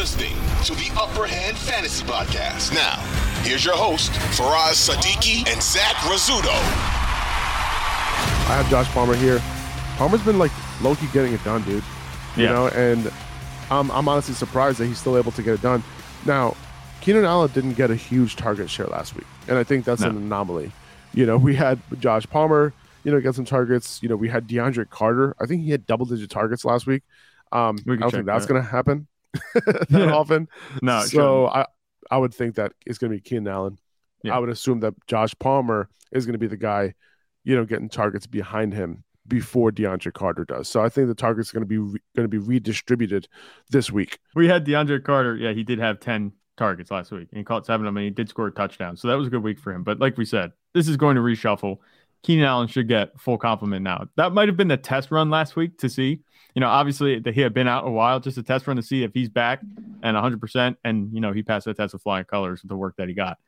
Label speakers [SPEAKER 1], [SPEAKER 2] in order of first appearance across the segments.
[SPEAKER 1] listening to the Upper Hand Fantasy Podcast. Now, here's your host, Faraz Sadiki and Zach Rizzuto.
[SPEAKER 2] I have Josh Palmer here. Palmer's been like low-key getting it done, dude. You
[SPEAKER 3] Yeah.
[SPEAKER 2] know, and I'm, I'm honestly surprised that he's still able to get it done. Now, Keenan Allen didn't get a huge target share last week, and I think that's
[SPEAKER 3] No.
[SPEAKER 2] an anomaly. You know, we had Josh Palmer, you know, get some targets. You know, we had DeAndre Carter. I think he had double-digit targets last week. Um,
[SPEAKER 3] We
[SPEAKER 2] I don't think that's
[SPEAKER 3] that.
[SPEAKER 2] going to happen that
[SPEAKER 3] Yeah.
[SPEAKER 2] often.
[SPEAKER 3] No,
[SPEAKER 2] so I, I would think that it's going to be Keenan Allen.
[SPEAKER 3] Yeah.
[SPEAKER 2] I would assume that Josh Palmer is going to be the guy, you know, getting targets behind him before DeAndre Carter does. So I think the targets are going to be re- going to be redistributed this week.
[SPEAKER 3] We had DeAndre Carter. Yeah, he did have 10 targets last week and he caught seven of them and he did score a touchdown. So that was a good week for him. But like we said, this is going to reshuffle. Keenan Allen should get full complement now. That might have been the test run last week to see. You know, obviously that he had been out a while, just a test run to see if he's back and 100%. And, you know, he passed that test with flying colors with the work that he got.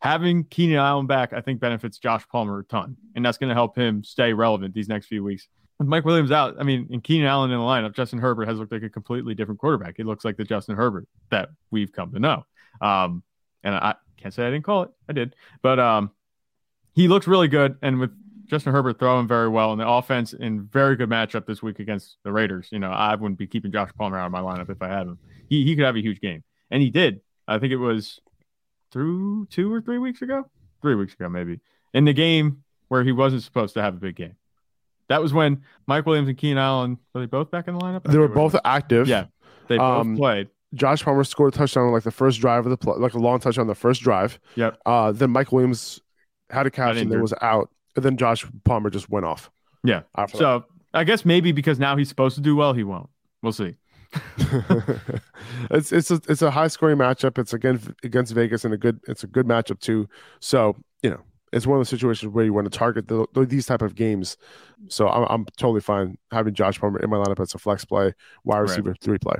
[SPEAKER 3] Having Keenan Allen back, I think benefits Josh Palmer a ton. And that's going to help him stay relevant these next few weeks. With Mike Williams out, I mean, and Keenan Allen in the lineup, Justin Herbert has looked like a completely different quarterback. He looks like the Justin Herbert that we've come to know. Um, and I can't say I didn't call it. I did. But um, he looks really good. And with Justin Herbert throwing very well and the offense in very good matchup this week against the Raiders, you know, I wouldn't be keeping Josh Palmer out of my lineup if I had him. He, he could have a huge game. And he did. I think it was through two or three weeks ago, three weeks ago, maybe, in the game where he wasn't supposed to have a big game. That was when Mike Williams and Keenan Allen were they both back in the lineup?
[SPEAKER 2] They were both active.
[SPEAKER 3] yeah, they both
[SPEAKER 2] Um,
[SPEAKER 3] played.
[SPEAKER 2] Josh Palmer scored a touchdown on like the first drive of the play, like a long touchdown on the first drive.
[SPEAKER 3] Yep.
[SPEAKER 2] Uh, then Mike Williams had a catch and then was out. And then Josh Palmer just went off.
[SPEAKER 3] Yeah.
[SPEAKER 2] After that.
[SPEAKER 3] So I guess maybe because now he's supposed to do well, he won't. We'll see.
[SPEAKER 2] it's it's a it's a high scoring matchup. It's against against Vegas and a good it's a good matchup too. So you know it's one of the situations where you want to target the, these type of games. So I'm I'm totally fine having Josh Palmer in my lineup as a flex play, wide
[SPEAKER 3] Right.
[SPEAKER 2] receiver three play.